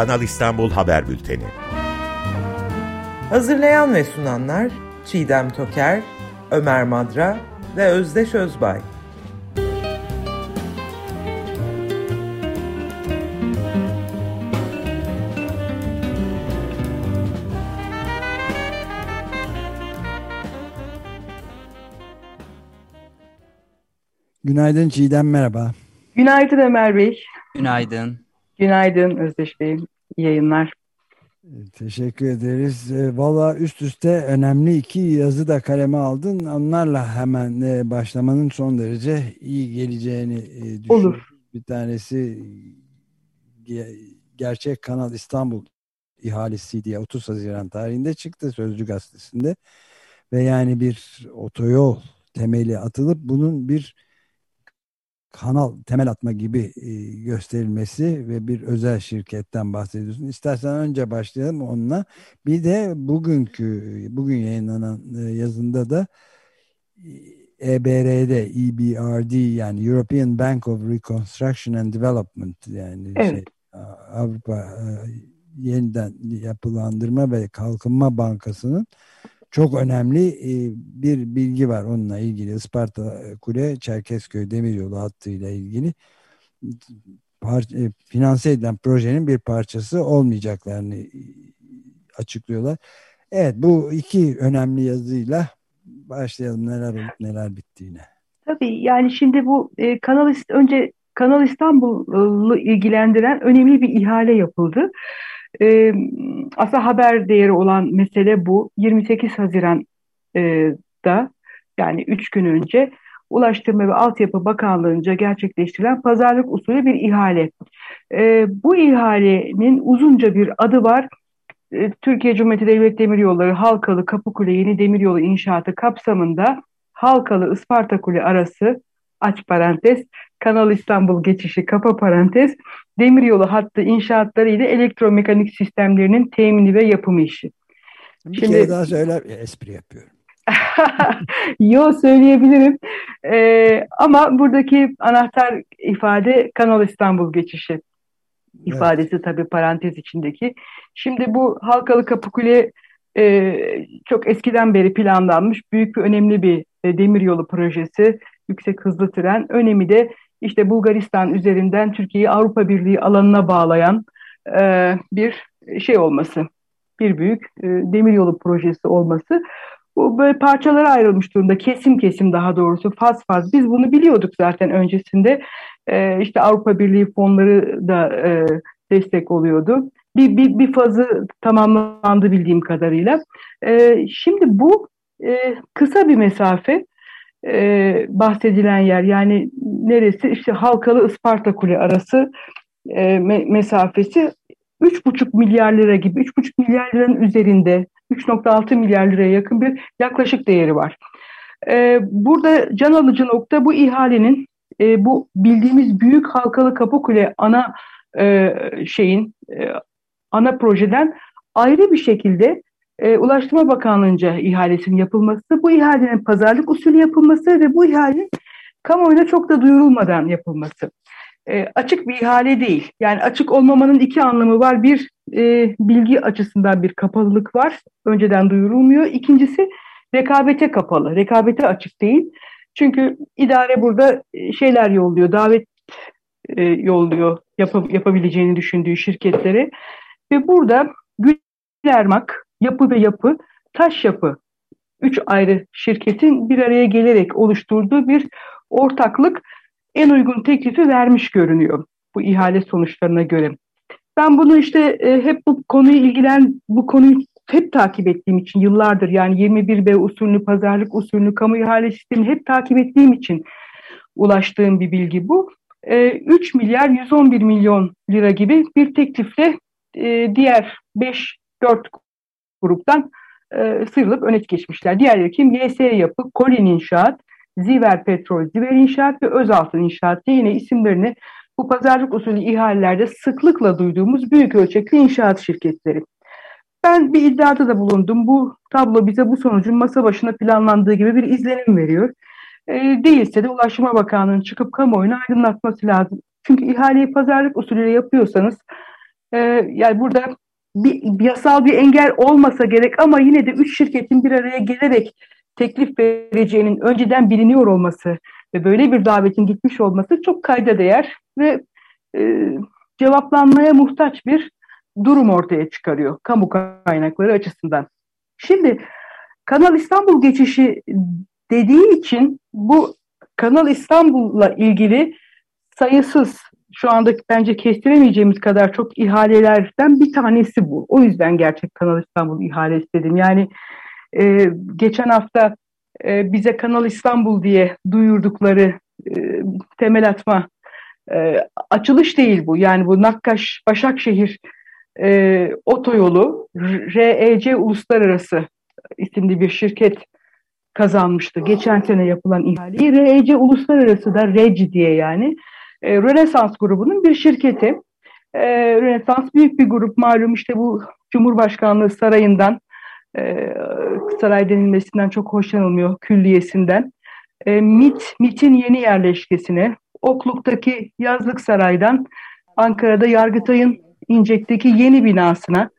Kanal İstanbul Haber Bülteni. Hazırlayan ve sunanlar Çiğdem Toker, Ömer Madra ve Özdeş Özbay. Günaydın Çiğdem merhaba. Günaydın Ömer Bey. Günaydın. Günaydın Özdeş Bey. İyi yayınlar. Teşekkür ederiz. E, Valla üst üste önemli iki yazı da kaleme aldın. Onlarla hemen e, başlamanın son derece iyi geleceğini e, düşünüyorum. Olur. Bir tanesi Gerçek Kanal İstanbul ihalesi diye 30 Haziran tarihinde çıktı Sözcü Gazetesi'nde. Ve yani bir otoyol temeli atılıp bunun bir kanal temel atma gibi e, gösterilmesi ve bir özel şirketten bahsediyorsun. İstersen önce başlayalım onunla. Bir de bugünkü bugün yayınlanan e, yazında da EBRD, EBRD yani European Bank of Reconstruction and Development yani evet. şey, Avrupa e, yeniden yapılandırma ve kalkınma bankasının çok önemli e, bir bilgi var onunla ilgili. Isparta Kule Çerkezköy Demiryolu hattıyla ilgili e, finanse edilen projenin bir parçası olmayacaklarını e, açıklıyorlar. Evet bu iki önemli yazıyla başlayalım neler olup neler bittiğine. Tabii yani şimdi bu e, Kanal önce Kanal İstanbul'u ilgilendiren önemli bir ihale yapıldı. E, aslında haber değeri olan mesele bu. 28 Haziran'da yani 3 gün önce Ulaştırma ve Altyapı Bakanlığı'nca gerçekleştirilen pazarlık usulü bir ihale. E, bu ihalenin uzunca bir adı var. E, Türkiye Cumhuriyeti Devlet Demiryolları Halkalı Kapıkule Yeni Demiryolu inşaatı kapsamında Halkalı Isparta Kule arası aç parantez, Kanal İstanbul geçişi kapa parantez, demiryolu hattı inşaatları ile elektromekanik sistemlerinin temini ve yapımı işi. Bir Şimdi, kere daha söyle, espri yapıyorum. Yo söyleyebilirim. Ee, ama buradaki anahtar ifade Kanal İstanbul geçişi ifadesi evet. tabii parantez içindeki. Şimdi bu Halkalı Kapıkule e, çok eskiden beri planlanmış büyük bir önemli bir e, demiryolu projesi yüksek hızlı tren. Önemi de işte Bulgaristan üzerinden Türkiye'yi Avrupa Birliği alanına bağlayan e, bir şey olması. Bir büyük e, demiryolu projesi olması. Bu böyle parçalara ayrılmış durumda. Kesim kesim daha doğrusu faz faz. Biz bunu biliyorduk zaten öncesinde. E, işte Avrupa Birliği fonları da e, destek oluyordu. Bir, bir, bir fazı tamamlandı bildiğim kadarıyla. E, şimdi bu e, kısa bir mesafe e, bahsedilen yer. Yani neresi? İşte Halkalı Isparta Kule arası e, me mesafesi 3,5 milyar lira gibi. 3,5 milyar liranın üzerinde 3,6 milyar liraya yakın bir yaklaşık değeri var. E, burada can alıcı nokta bu ihalenin e, bu bildiğimiz büyük Halkalı Kapıkule ana e, şeyin e, ana projeden ayrı bir şekilde e, Ulaştırma Bakanlığı'nca ihalesinin yapılması, bu ihalenin pazarlık usulü yapılması ve bu ihalenin kamuoyuna çok da duyurulmadan yapılması. E, açık bir ihale değil. Yani açık olmamanın iki anlamı var. Bir, e, bilgi açısından bir kapalılık var. Önceden duyurulmuyor. İkincisi, rekabete kapalı. Rekabete açık değil. Çünkü idare burada e, şeyler yolluyor, davet e, yolluyor yap yapabileceğini düşündüğü şirketlere. Ve burada Gülermak yapı ve yapı, taş yapı üç ayrı şirketin bir araya gelerek oluşturduğu bir ortaklık en uygun teklifi vermiş görünüyor bu ihale sonuçlarına göre. Ben bunu işte e, hep bu konuyu ilgilen bu konuyu hep takip ettiğim için yıllardır yani 21B usulünü, pazarlık usulünü, kamu ihale sistemini hep takip ettiğim için ulaştığım bir bilgi bu. E, 3 milyar 111 milyon lira gibi bir teklifle e, diğer 5 4 gruptan e, sıyrılıp öne geçmişler. Diğerleri kim? YS Yapı, Kolin İnşaat, Ziver Petrol, Ziver İnşaat ve Özaltın İnşaat diye yine isimlerini bu pazarlık usulü ihalelerde sıklıkla duyduğumuz büyük ölçekli inşaat şirketleri. Ben bir iddiada da bulundum. Bu tablo bize bu sonucun masa başına planlandığı gibi bir izlenim veriyor. E, değilse de Ulaştırma Bakanlığı'nın çıkıp kamuoyunu aydınlatması lazım. Çünkü ihaleyi pazarlık usulüyle yapıyorsanız e, yani burada bir yasal bir engel olmasa gerek ama yine de üç şirketin bir araya gelerek teklif vereceğinin önceden biliniyor olması ve böyle bir davetin gitmiş olması çok kayda değer ve e, cevaplanmaya muhtaç bir durum ortaya çıkarıyor kamu kaynakları açısından. Şimdi Kanal İstanbul geçişi dediği için bu Kanal İstanbul'la ilgili sayısız şu anda bence kestiremeyeceğimiz kadar çok ihalelerden bir tanesi bu. O yüzden gerçek Kanal İstanbul ihalesi dedim. Yani e, geçen hafta e, bize Kanal İstanbul diye duyurdukları e, temel atma e, açılış değil bu. Yani bu Nakkaş Başakşehir e, otoyolu REC Uluslararası isimli bir şirket kazanmıştı. Geçen sene yapılan ihaleyi REC Uluslararası da REC diye yani e, Rönesans grubunun bir şirketi. E, Rönesans büyük bir grup malum işte bu Cumhurbaşkanlığı sarayından e, saray denilmesinden çok hoşlanılmıyor külliyesinden. E, MIT, MIT'in yeni yerleşkesine, Okluk'taki Yazlık Saray'dan Ankara'da Yargıtay'ın İncek'teki yeni binasına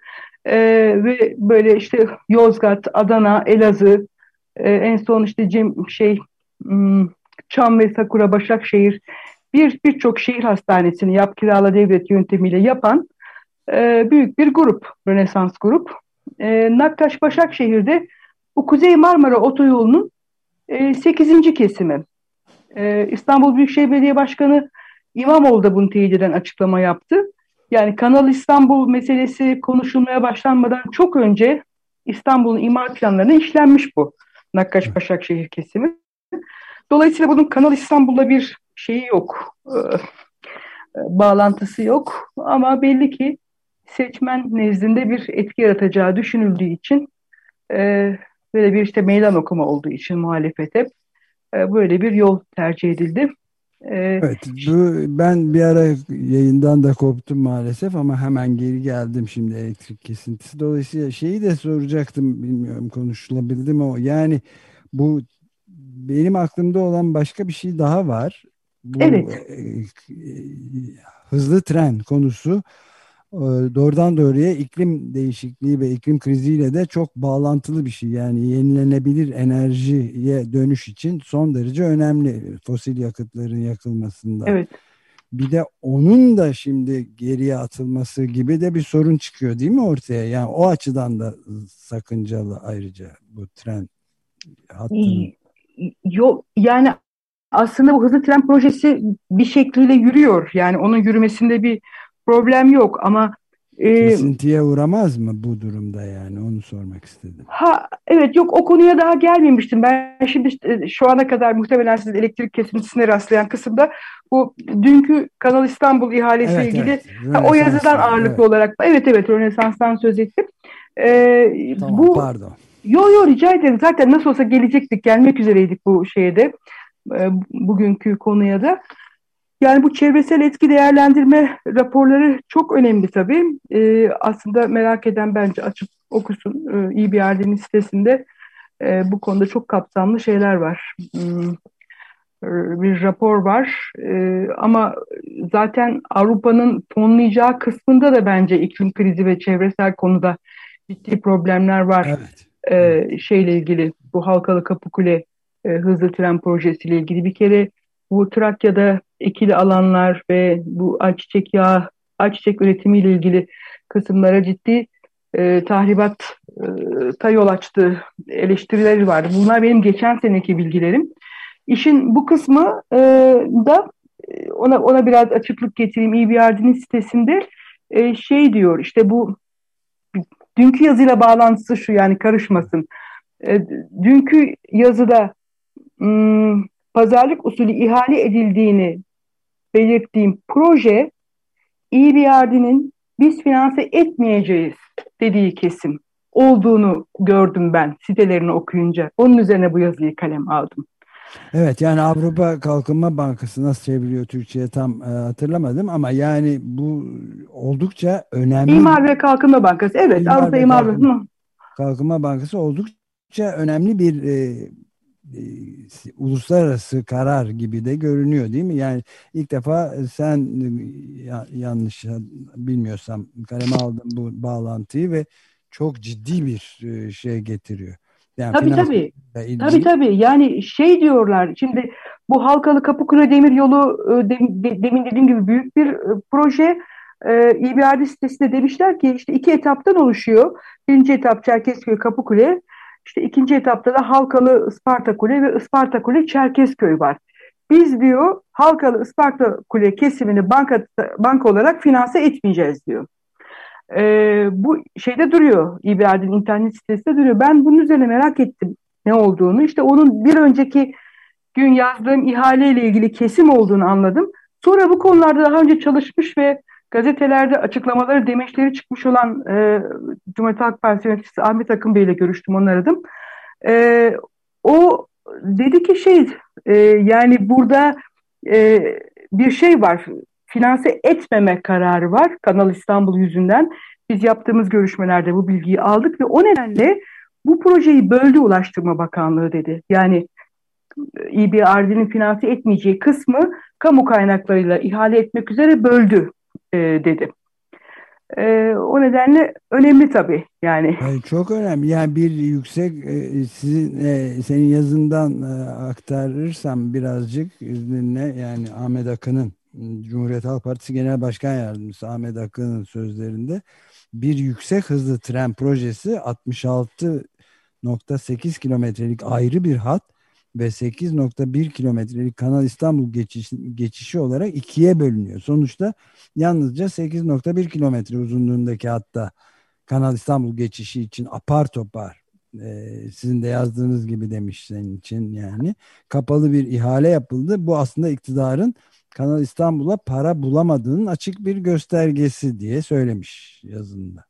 e, ve böyle işte Yozgat, Adana, Elazığ, e, en son işte Cem, şey hmm, Çam ve Sakura, Başakşehir bir birçok şehir hastanesini yap kirala devlet yöntemiyle yapan e, büyük bir grup, Rönesans grup. E, Nakkaş Başakşehir'de bu Kuzey Marmara Otoyolu'nun e, 8. kesimi. E, İstanbul Büyükşehir Belediye Başkanı İmamoğlu da bunu teyit eden açıklama yaptı. Yani Kanal İstanbul meselesi konuşulmaya başlanmadan çok önce İstanbul'un imar planlarına işlenmiş bu Nakkaş Başakşehir kesimi. Dolayısıyla bunun Kanal İstanbul'la bir şeyi yok, e, e, bağlantısı yok. Ama belli ki seçmen nezdinde bir etki yaratacağı düşünüldüğü için e, böyle bir işte meydan okuma olduğu için muhalefet hep böyle bir yol tercih edildi. Evet, bu, ben bir ara yayından da koptum maalesef ama hemen geri geldim şimdi elektrik kesintisi. Dolayısıyla şeyi de soracaktım, bilmiyorum konuşulabildi mi o. Yani bu benim aklımda olan başka bir şey daha var. Bu, evet. E, e, hızlı tren konusu e, doğrudan doğruya iklim değişikliği ve iklim kriziyle de çok bağlantılı bir şey. Yani yenilenebilir enerjiye dönüş için son derece önemli fosil yakıtların yakılmasında. Evet. Bir de onun da şimdi geriye atılması gibi de bir sorun çıkıyor değil mi ortaya? Yani o açıdan da sakıncalı ayrıca bu tren hattının. Yok yani aslında bu hızlı tren projesi bir şekilde yürüyor. Yani onun yürümesinde bir problem yok ama e, kesintiye uğramaz mı bu durumda yani onu sormak istedim. Ha evet yok o konuya daha gelmemiştim. Ben şimdi işte, şu ana kadar muhtemelen siz elektrik kesintisine rastlayan kısımda bu dünkü Kanal İstanbul ihalesi evet, ilgili evet. Ha, o yazıdan ağırlıklı evet. olarak evet evet Rönesans'tan söz ettim. Ee, tamam, bu pardon. Yo yo rica ederim. Zaten nasıl olsa gelecektik, gelmek üzereydik bu şeyde. E, bugünkü konuya da. Yani bu çevresel etki değerlendirme raporları çok önemli tabii. E, aslında merak eden bence açıp okusun. E, İBRD'nin sitesinde e, bu konuda çok kapsamlı şeyler var. Hmm, bir rapor var e, ama zaten Avrupa'nın fonlayacağı kısmında da bence iklim krizi ve çevresel konuda ciddi problemler var. Evet. E, şeyle ilgili bu Halkalı Kapıkule e, hızlı tren projesiyle ilgili bir kere bu Trakya'da ekili alanlar ve bu ayçiçek yağı, ayçiçek üretimiyle ilgili kısımlara ciddi e, tahribat e, ta yol açtı eleştirileri vardı. Bunlar benim geçen seneki bilgilerim. İşin bu kısmı e, da e, ona ona biraz açıklık getireyim. EBRD'nin sitesinde e, şey diyor işte bu dünkü yazıyla bağlantısı şu yani karışmasın. E, dünkü yazıda pazarlık usulü ihale edildiğini belirttiğim proje EBRD'nin biz finanse etmeyeceğiz dediği kesim olduğunu gördüm ben sitelerini okuyunca. Onun üzerine bu yazıyı kalem aldım. Evet yani Avrupa Kalkınma Bankası nasıl çeviriyor Türkçe'ye tam e, hatırlamadım ama yani bu oldukça önemli. İmar ve Kalkınma Bankası evet İmar Avrupa İmar ve Kalkınma. Kalkınma Bankası oldukça önemli bir e, uluslararası karar gibi de görünüyor değil mi? Yani ilk defa sen ya, yanlış bilmiyorsam kaleme aldım bu bağlantıyı ve çok ciddi bir e, şey getiriyor. Yani tabii tabii. Ilgili... Tabii tabii. Yani şey diyorlar şimdi bu Halkalı Kapıkule Demir Yolu e, demin dediğim gibi büyük bir e, proje. Ee, İBRD sitesinde demişler ki işte iki etaptan oluşuyor. Birinci etap Çerkezköy Kapıkule. İşte ikinci etapta da Halkalı Isparta Kule ve Isparta Kule Çerkezköy var. Biz diyor Halkalı Isparta Kule kesimini banka, banka olarak finanse etmeyeceğiz diyor. Ee, bu şeyde duruyor. İBRD'in internet sitesinde duruyor. Ben bunun üzerine merak ettim ne olduğunu. İşte onun bir önceki gün yazdığım ihaleyle ilgili kesim olduğunu anladım. Sonra bu konularda daha önce çalışmış ve gazetelerde açıklamaları, demeçleri çıkmış olan e, Cumhuriyet Halk Partisi yöneticisi Ahmet Akın Bey ile görüştüm, onu aradım. E, o dedi ki şey, e, yani burada e, bir şey var, finanse etmeme kararı var Kanal İstanbul yüzünden. Biz yaptığımız görüşmelerde bu bilgiyi aldık ve o nedenle bu projeyi böldü Ulaştırma Bakanlığı dedi. Yani İBRD'nin finanse etmeyeceği kısmı kamu kaynaklarıyla ihale etmek üzere böldü e, dedi. E, o nedenle önemli tabii yani. Çok önemli. Yani bir yüksek e, sizin e, senin yazından e, aktarırsam birazcık izninle yani Ahmet Akın'ın Cumhuriyet Halk Partisi Genel Başkan Yardımcısı Ahmet Akın'ın sözlerinde bir yüksek hızlı tren projesi 66.8 kilometrelik ayrı bir hat ve 8.1 kilometrelik Kanal İstanbul geçişi, geçişi olarak ikiye bölünüyor. Sonuçta yalnızca 8.1 kilometre uzunluğundaki hatta Kanal İstanbul geçişi için apar topar e, sizin de yazdığınız gibi demiş senin için yani kapalı bir ihale yapıldı. Bu aslında iktidarın Kanal İstanbul'a para bulamadığının açık bir göstergesi diye söylemiş yazında.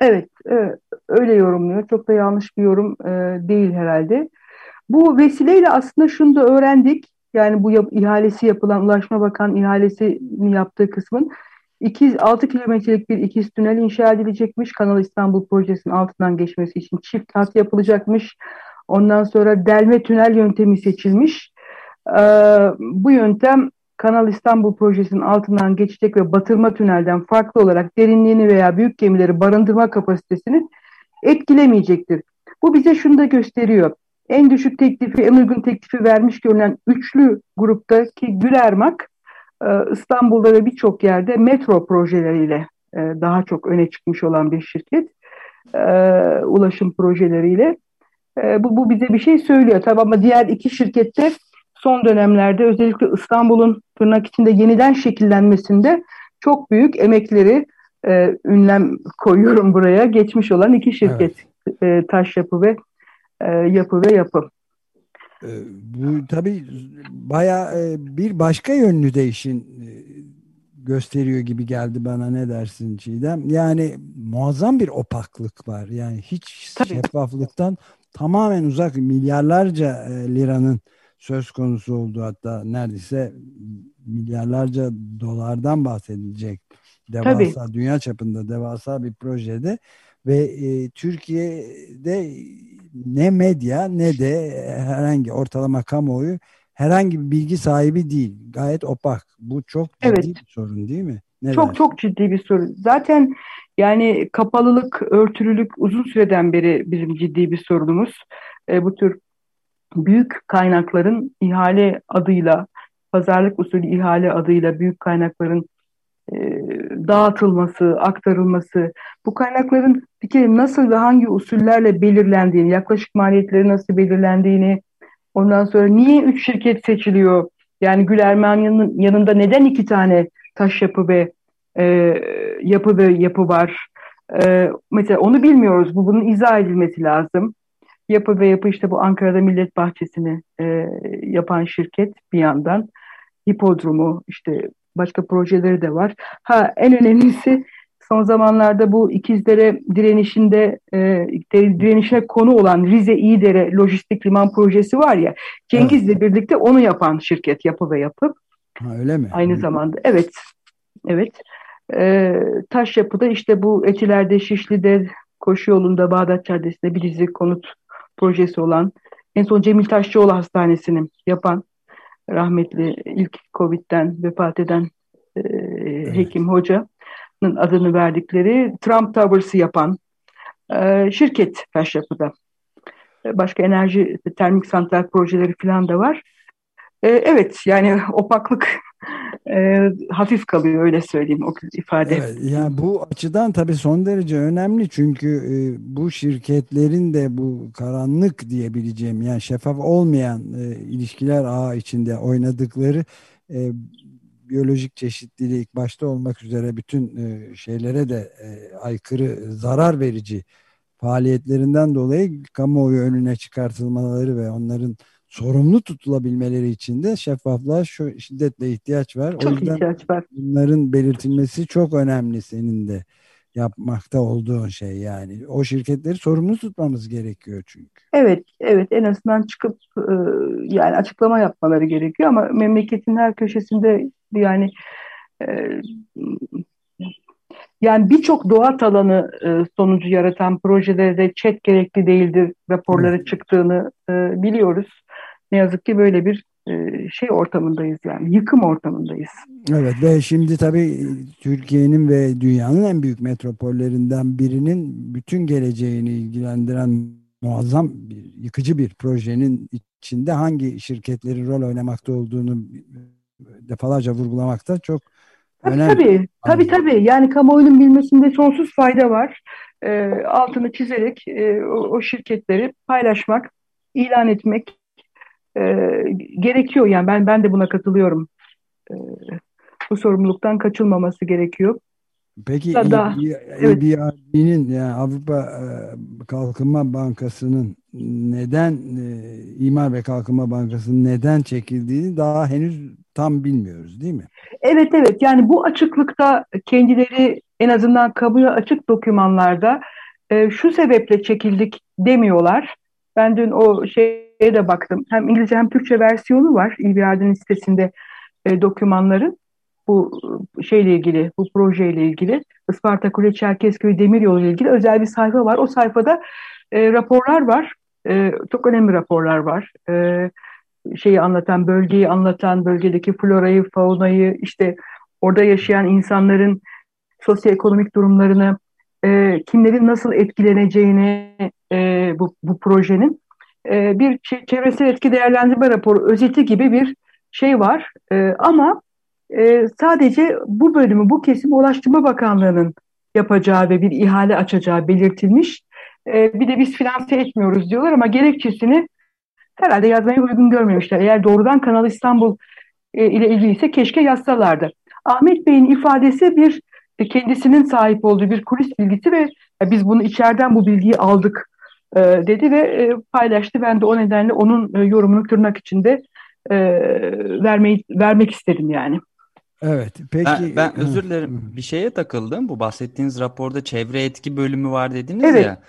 Evet, evet öyle yorumluyor. Çok da yanlış bir yorum e, değil herhalde. Bu vesileyle aslında şunu da öğrendik. Yani bu yap, ihalesi yapılan Ulaşma Bakan ihalesini yaptığı kısmın 2, 6 kilometrelik bir ikiz tünel inşa edilecekmiş. Kanal İstanbul projesinin altından geçmesi için çift hat yapılacakmış. Ondan sonra delme tünel yöntemi seçilmiş. Ee, bu yöntem Kanal İstanbul projesinin altından geçecek ve batırma tünelden farklı olarak derinliğini veya büyük gemileri barındırma kapasitesini etkilemeyecektir. Bu bize şunu da gösteriyor en düşük teklifi, en uygun teklifi vermiş görünen üçlü gruptaki Gülermak e, İstanbul'da ve birçok yerde metro projeleriyle e, daha çok öne çıkmış olan bir şirket. E, ulaşım projeleriyle. Bu, bu bize bir şey söylüyor. Tabii ama diğer iki şirkette son dönemlerde özellikle İstanbul'un tırnak içinde yeniden şekillenmesinde çok büyük emekleri ünlem koyuyorum buraya geçmiş olan iki şirket evet. Taş Yapı ve e, yapı ve yapı. E, bu tabii baya e, bir başka yönlü de işin gösteriyor gibi geldi bana ne dersin Çiğdem? Yani muazzam bir opaklık var. Yani hiç tabii. şeffaflıktan tamamen uzak milyarlarca liranın söz konusu olduğu hatta neredeyse milyarlarca dolardan bahsedilecek devasa Tabii. dünya çapında devasa bir projede ve e, Türkiye'de ne medya ne de herhangi ortalama kamuoyu herhangi bir bilgi sahibi değil. Gayet opak. Bu çok ciddi evet. bir sorun değil mi? Ne çok çok ciddi bir sorun. Zaten yani kapalılık, örtülülük uzun süreden beri bizim ciddi bir sorunumuz. E, bu tür büyük kaynakların ihale adıyla, pazarlık usulü ihale adıyla büyük kaynakların e, dağıtılması, aktarılması, bu kaynakların bir kere nasıl ve hangi usullerle belirlendiğini, yaklaşık maliyetleri nasıl belirlendiğini, ondan sonra niye üç şirket seçiliyor? Yani Gül Ermani'nin yanında neden iki tane taş yapı ve e, yapı ve yapı var? E, mesela onu bilmiyoruz. Bu bunun izah edilmesi lazım. Yapı ve yapı işte bu Ankara'da Millet Bahçesi'ni e, yapan şirket bir yandan. Hipodromu işte başka projeleri de var. Ha en önemlisi son zamanlarda bu ikizlere direnişinde e, direnişine konu olan Rize İyidere Lojistik Liman Projesi var ya Cengiz'le evet. birlikte onu yapan şirket Yapı ve Yapı. Ha, öyle mi? Aynı zamanda evet. Evet. E, taş yapıda işte bu Etiler'de, Şişli'de, Koşu yolunda, Bağdat Caddesi'nde bir dizi konut projesi olan en son Cemil Taşçıoğlu Hastanesi'ni yapan rahmetli ilk Covid'den vefat eden e, evet. hekim hocanın adını verdikleri Trump Towers'ı yapan e, şirket Taşyapı'da. E, başka enerji termik santral projeleri falan da var. E, evet yani opaklık e, hafif kalıyor öyle söyleyeyim o ifade. Evet, yani bu açıdan tabii son derece önemli çünkü e, bu şirketlerin de bu karanlık diyebileceğim yani şeffaf olmayan e, ilişkiler ağı içinde oynadıkları e, biyolojik çeşitlilik başta olmak üzere bütün e, şeylere de e, aykırı zarar verici faaliyetlerinden dolayı kamuoyu önüne çıkartılmaları ve onların sorumlu tutulabilmeleri için de şeffaflığa şu şiddetle ihtiyaç var. Çok o yüzden ihtiyaç var. Bunların belirtilmesi çok önemli senin de yapmakta olduğun şey yani. O şirketleri sorumlu tutmamız gerekiyor çünkü. Evet, evet en azından çıkıp e, yani açıklama yapmaları gerekiyor ama memleketin her köşesinde yani e, yani birçok doğa alanı e, sonucu yaratan projelerde chat gerekli değildir raporları çıktığını biliyoruz. Ne yazık ki böyle bir e, şey ortamındayız yani yıkım ortamındayız. Evet ve şimdi tabii Türkiye'nin ve dünyanın en büyük metropollerinden birinin bütün geleceğini ilgilendiren muazzam bir yıkıcı bir projenin içinde hangi şirketlerin rol oynamakta olduğunu defalarca vurgulamakta çok Tabii tabii, tabii tabii. Yani kamuoyunun bilmesinde sonsuz fayda var. E, altını çizerek e, o, o şirketleri paylaşmak, ilan etmek e, gerekiyor. Yani ben ben de buna katılıyorum. E, bu sorumluluktan kaçılmaması gerekiyor. Peki Daha, EBRD'nin evet. yani Avrupa e, Kalkınma Bankası'nın neden e, İmar ve Kalkınma Bankası'nın neden çekildiğini daha henüz tam bilmiyoruz değil mi? Evet evet yani bu açıklıkta kendileri en azından kamuya açık dokümanlarda e, şu sebeple çekildik demiyorlar. Ben dün o şeye de baktım. Hem İngilizce hem Türkçe versiyonu var İBRD'nin sitesinde e, dokümanların bu şeyle ilgili, bu projeyle ilgili Isparta Kule Çerkezköy Demiryolu ile ilgili özel bir sayfa var. O sayfada e, raporlar var. E, çok önemli raporlar var. E, şeyi anlatan, bölgeyi anlatan, bölgedeki florayı, faunayı, işte orada yaşayan insanların sosyoekonomik durumlarını, e, kimlerin nasıl etkileneceğini e, bu, bu projenin e, bir çevresel etki değerlendirme raporu özeti gibi bir şey var. E, ama e, sadece bu bölümü, bu kesim Ulaştırma Bakanlığı'nın yapacağı ve bir ihale açacağı belirtilmiş. E, bir de biz finanse etmiyoruz diyorlar ama gerekçesini herhalde yazmayı uygun görmemişler. Eğer doğrudan Kanal İstanbul e, ile ilgiliyse keşke yazsalardı. Ahmet Bey'in ifadesi bir e, kendisinin sahip olduğu bir kulis bilgisi ve e, biz bunu içeriden bu bilgiyi aldık e, dedi ve e, paylaştı. Ben de o nedenle onun e, yorumunu tırnak içinde e, vermeyi vermek istedim yani. Evet. Peki ben, ben özür dilerim. Bir şeye takıldım. Bu bahsettiğiniz raporda çevre etki bölümü var dediniz evet. ya.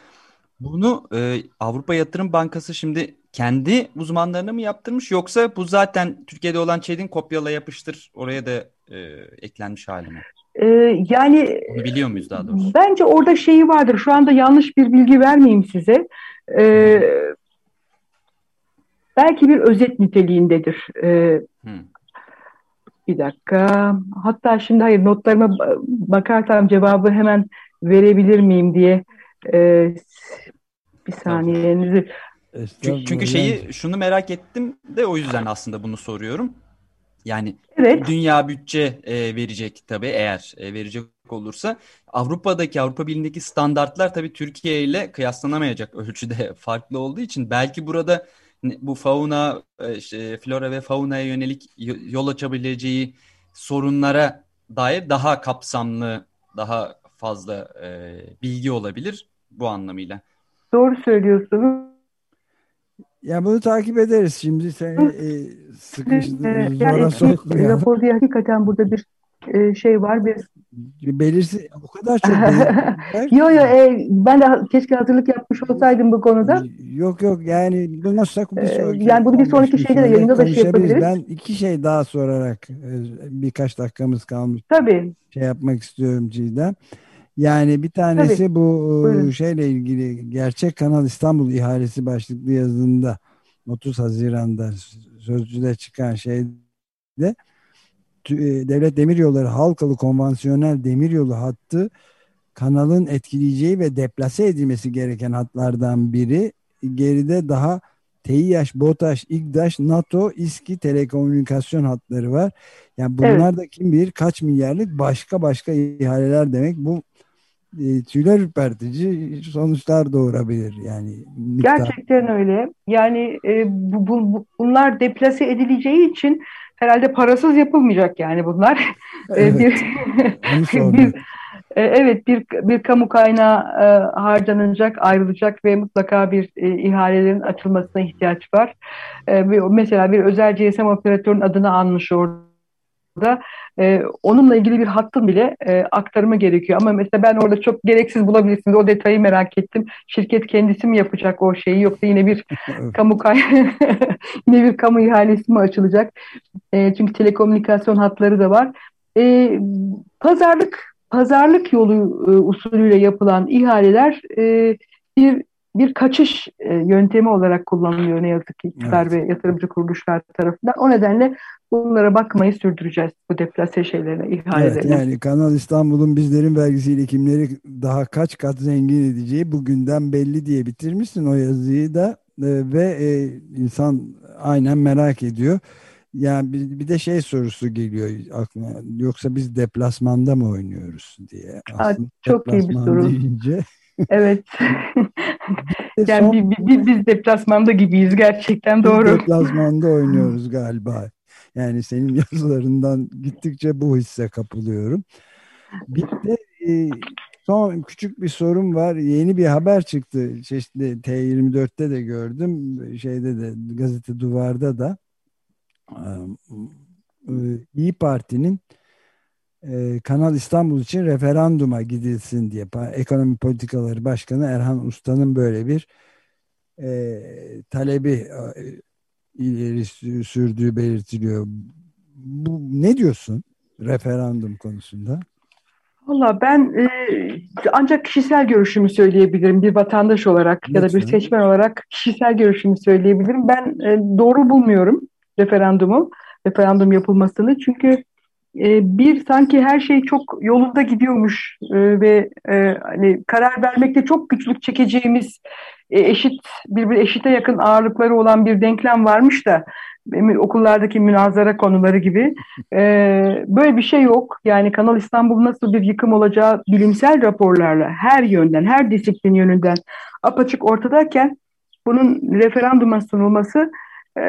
Bunu e, Avrupa Yatırım Bankası şimdi kendi uzmanlarına mı yaptırmış yoksa bu zaten Türkiye'de olan ÇED'in kopyala yapıştır oraya da e, eklenmiş hali mi? Ee, yani Onu biliyor muyuz daha doğrusu? Bence orada şeyi vardır. Şu anda yanlış bir bilgi vermeyeyim size. Ee, belki bir özet niteliğindedir. Ee, hmm. Bir dakika. Hatta şimdi hayır notlarıma bakarsam cevabı hemen verebilir miyim diye e, bir saniyenizi. Çünkü, çünkü şeyi şunu merak ettim de o yüzden aslında bunu soruyorum. Yani evet. dünya bütçe e, verecek tabii eğer e, verecek olursa Avrupa'daki Avrupa Birliği'ndeki standartlar tabii Türkiye ile kıyaslanamayacak ölçüde farklı olduğu için belki burada bu fauna, e, işte, flora ve faunaya yönelik yol açabileceği sorunlara dair daha kapsamlı, daha fazla e, bilgi olabilir bu anlamıyla. Doğru söylüyorsunuz. Ya bunu takip ederiz şimdi seni e, sıkıştı, zora sokmayalım. Raporda hakikaten burada bir e, şey var bir belirsiz o kadar çok Yok yok e, ben de keşke hazırlık yapmış olsaydım bu konuda. Yok yok yani bu nasıl bir sonraki, yani bunu bir sonraki şeyde de yayında da şey yapabiliriz. Ben iki şey daha sorarak e, birkaç dakikamız kalmış. Tabii. Şey yapmak istiyorum Cidem. Yani bir tanesi Tabii. bu e, Buyurun. şeyle ilgili gerçek Kanal İstanbul ihalesi başlıklı yazında 30 Haziran'da sözcüde çıkan şeyde e, Devlet Demiryolları Halkalı Konvansiyonel Demiryolu hattı kanalın etkileyeceği ve deplase edilmesi gereken hatlardan biri. Geride daha TİH, BOTAŞ, İGDAŞ, NATO, İSKİ telekomünikasyon hatları var. Yani bunlar evet. da kim bilir kaç milyarlık başka başka ihaleler demek. Bu e, tüyler ürpertici sonuçlar doğurabilir. Yani miktar... Gerçekten öyle. Yani e, bu, bu, bunlar deplase edileceği için herhalde parasız yapılmayacak yani bunlar. E, evet. bir, bir e, evet bir bir kamu kaynağı e, harcanacak, ayrılacak ve mutlaka bir e, ihalelerin açılmasına ihtiyaç var. E, mesela bir özel GSM operatörün adını anmış orada. E, onunla ilgili bir hattın bile e, aktarımı gerekiyor. Ama mesela ben orada çok gereksiz bulabilirsiniz. O detayı merak ettim. Şirket kendisi mi yapacak o şeyi yoksa yine bir kamu kay yine bir kamu ihalesi mi açılacak? E, çünkü telekomünikasyon hatları da var. E, pazarlık pazarlık yolu e, usulüyle yapılan ihaleler e, bir bir kaçış e, yöntemi olarak kullanılıyor ne yazık ki iktidar evet. ve yatırımcı kuruluşlar tarafından. O nedenle bunlara bakmayı sürdüreceğiz bu deplase şeylerine, ihalelerine. Evet, yani Kanal İstanbul'un bizlerin vergisiyle kimleri daha kaç kat zengin edeceği bugünden belli diye bitirmişsin o yazıyı da e, ve e, insan aynen merak ediyor. Yani bir, bir de şey sorusu geliyor aklıma. Yoksa biz deplasmanda mı oynuyoruz diye. Aslında çok iyi bir soru. Deyince... Evet. yani son... biz, biz, biz deplasmanda gibiyiz gerçekten doğru. Biz deplasmanda oynuyoruz galiba. Yani senin yazılarından gittikçe bu hisse kapılıyorum. Bir de e, son küçük bir sorum var. Yeni bir haber çıktı. Çeşitli T24'te de gördüm. Şeyde de gazete duvarda da İyi Parti'nin Kanal İstanbul için referanduma gidilsin diye Ekonomi Politikaları Başkanı Erhan Usta'nın böyle bir e, talebi e, ileri sürdüğü belirtiliyor. Bu ne diyorsun referandum konusunda? Valla ben e, ancak kişisel görüşümü söyleyebilirim bir vatandaş olarak Lütfen. ya da bir seçmen olarak kişisel görüşümü söyleyebilirim. Ben e, doğru bulmuyorum referandumu, referandum yapılmasını. Çünkü e, bir sanki her şey çok yolunda gidiyormuş e, ve e, hani karar vermekte çok güçlük çekeceğimiz e, eşit birbir eşite yakın ağırlıkları olan bir denklem varmış da okullardaki münazara konuları gibi böyle bir şey yok. Yani Kanal İstanbul nasıl bir yıkım olacağı bilimsel raporlarla her yönden, her disiplin yönünden apaçık ortadayken bunun referanduma sunulması e,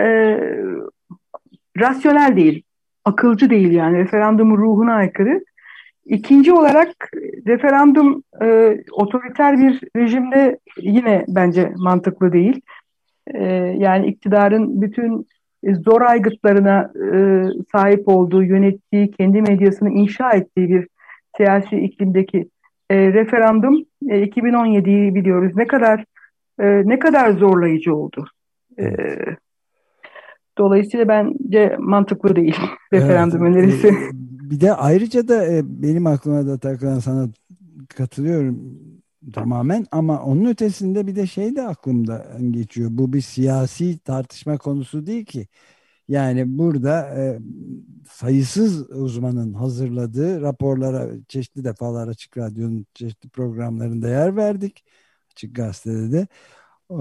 rasyonel değil, akılcı değil yani referandumun ruhuna aykırı. İkinci olarak referandum e, otoriter bir rejimde yine bence mantıklı değil. E, yani iktidarın bütün zor aygıtlarına e, sahip olduğu, yönettiği, kendi medyasını inşa ettiği bir siyasi iklimdeki e, referandum e, 2017'yi biliyoruz. Ne kadar e, ne kadar zorlayıcı oldu. E, Dolayısıyla bence mantıklı değil referandum evet. önerisi. E, bir de ayrıca da e, benim aklıma da takılan sana katılıyorum tamamen ama onun ötesinde bir de şey de aklımda geçiyor. Bu bir siyasi tartışma konusu değil ki. Yani burada e, sayısız uzmanın hazırladığı raporlara çeşitli defalar Açık Radyo'nun çeşitli programlarında yer verdik. Açık Gazete'de de. E,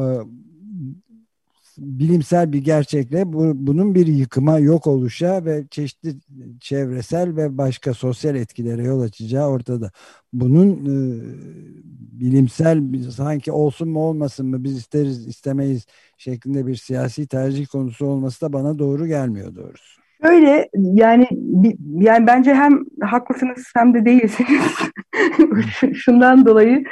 bilimsel bir gerçekle bu, bunun bir yıkıma, yok oluşa ve çeşitli çevresel ve başka sosyal etkilere yol açacağı ortada. Bunun e, bilimsel sanki olsun mu olmasın mı biz isteriz istemeyiz şeklinde bir siyasi tercih konusu olması da bana doğru gelmiyor doğrusu. Öyle yani yani bence hem haklısınız hem de değilsiniz. Şundan dolayı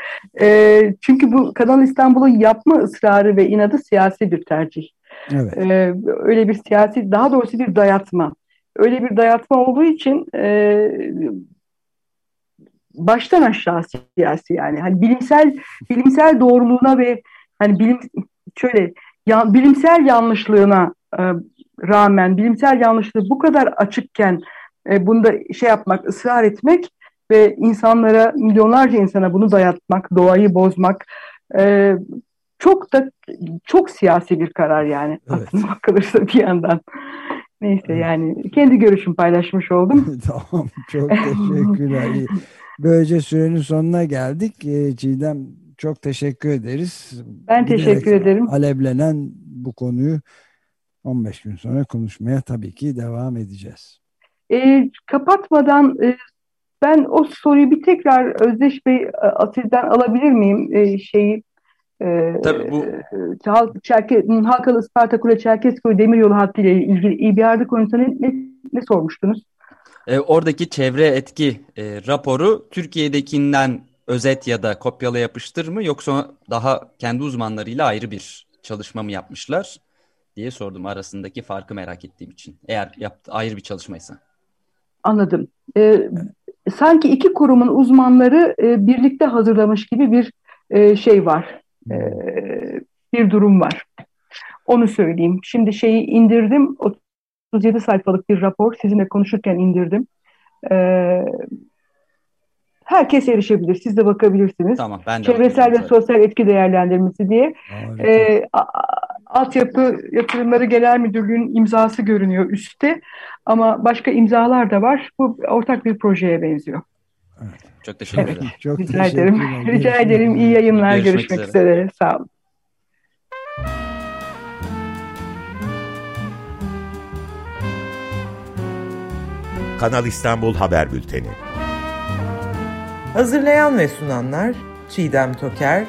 e, çünkü bu Kanal İstanbul'un yapma ısrarı ve inadı siyasi bir tercih. Evet. E, öyle bir siyasi daha doğrusu bir dayatma. Öyle bir dayatma olduğu için e, baştan aşağı siyasi yani hani bilimsel bilimsel doğruluğuna ve hani bilim şöyle ya, bilimsel yanlışlığına e, rağmen bilimsel yanlışlığı bu kadar açıkken e, bunda şey yapmak, ısrar etmek ve insanlara, milyonlarca insana bunu dayatmak, doğayı bozmak e, çok da çok siyasi bir karar yani Evet. aslına bakılırsa bir yandan. Neyse yani kendi görüşümü paylaşmış oldum. tamam çok teşekkürler. Böylece sürenin sonuna geldik. Ee, Çiğdem çok teşekkür ederiz. Ben Giderek teşekkür ederim. Alevlenen bu konuyu 15 gün sonra konuşmaya tabii ki devam edeceğiz. E, kapatmadan e, ben o soruyu bir tekrar Özdeş Bey e, Asil'den alabilir miyim e, şeyi? E, Tabii bu e, Halk, Çerke, Halkalı Isparta Kule Çerkezköy Demiryolu hattı ile ilgili İBR'de konusunda ne, ne sormuştunuz? E, oradaki çevre etki e, raporu Türkiye'dekinden özet ya da kopyala yapıştır mı yoksa daha kendi uzmanlarıyla ayrı bir çalışma mı yapmışlar diye sordum arasındaki farkı merak ettiğim için. Eğer yaptı, ayrı bir çalışmaysa. Anladım. E, sanki iki kurumun uzmanları e, birlikte hazırlamış gibi bir e, şey var. E, bir durum var. Onu söyleyeyim. Şimdi şeyi indirdim. 37 sayfalık bir rapor. Sizinle konuşurken indirdim. E, herkes erişebilir. Siz de bakabilirsiniz. Tamam ben de Çevresel ve sosyal etki değerlendirmesi diye. Harika. E, a- a- Altyapı Yatırımları Genel Müdürlüğü'nün imzası görünüyor üstte. Ama başka imzalar da var. Bu ortak bir projeye benziyor. Çok teşekkür Evet. ederim. çok Rica ederim. teşekkürler. Rica ederim. İyi yayınlar. Görüşmek Görüşmek, üzere. üzere. Sağ olun. Kanal İstanbul Haber Bülteni. Hazırlayan ve sunanlar Çiğdem Toker,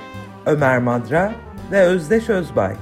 Ömer Madra ve Özdeş Özbay.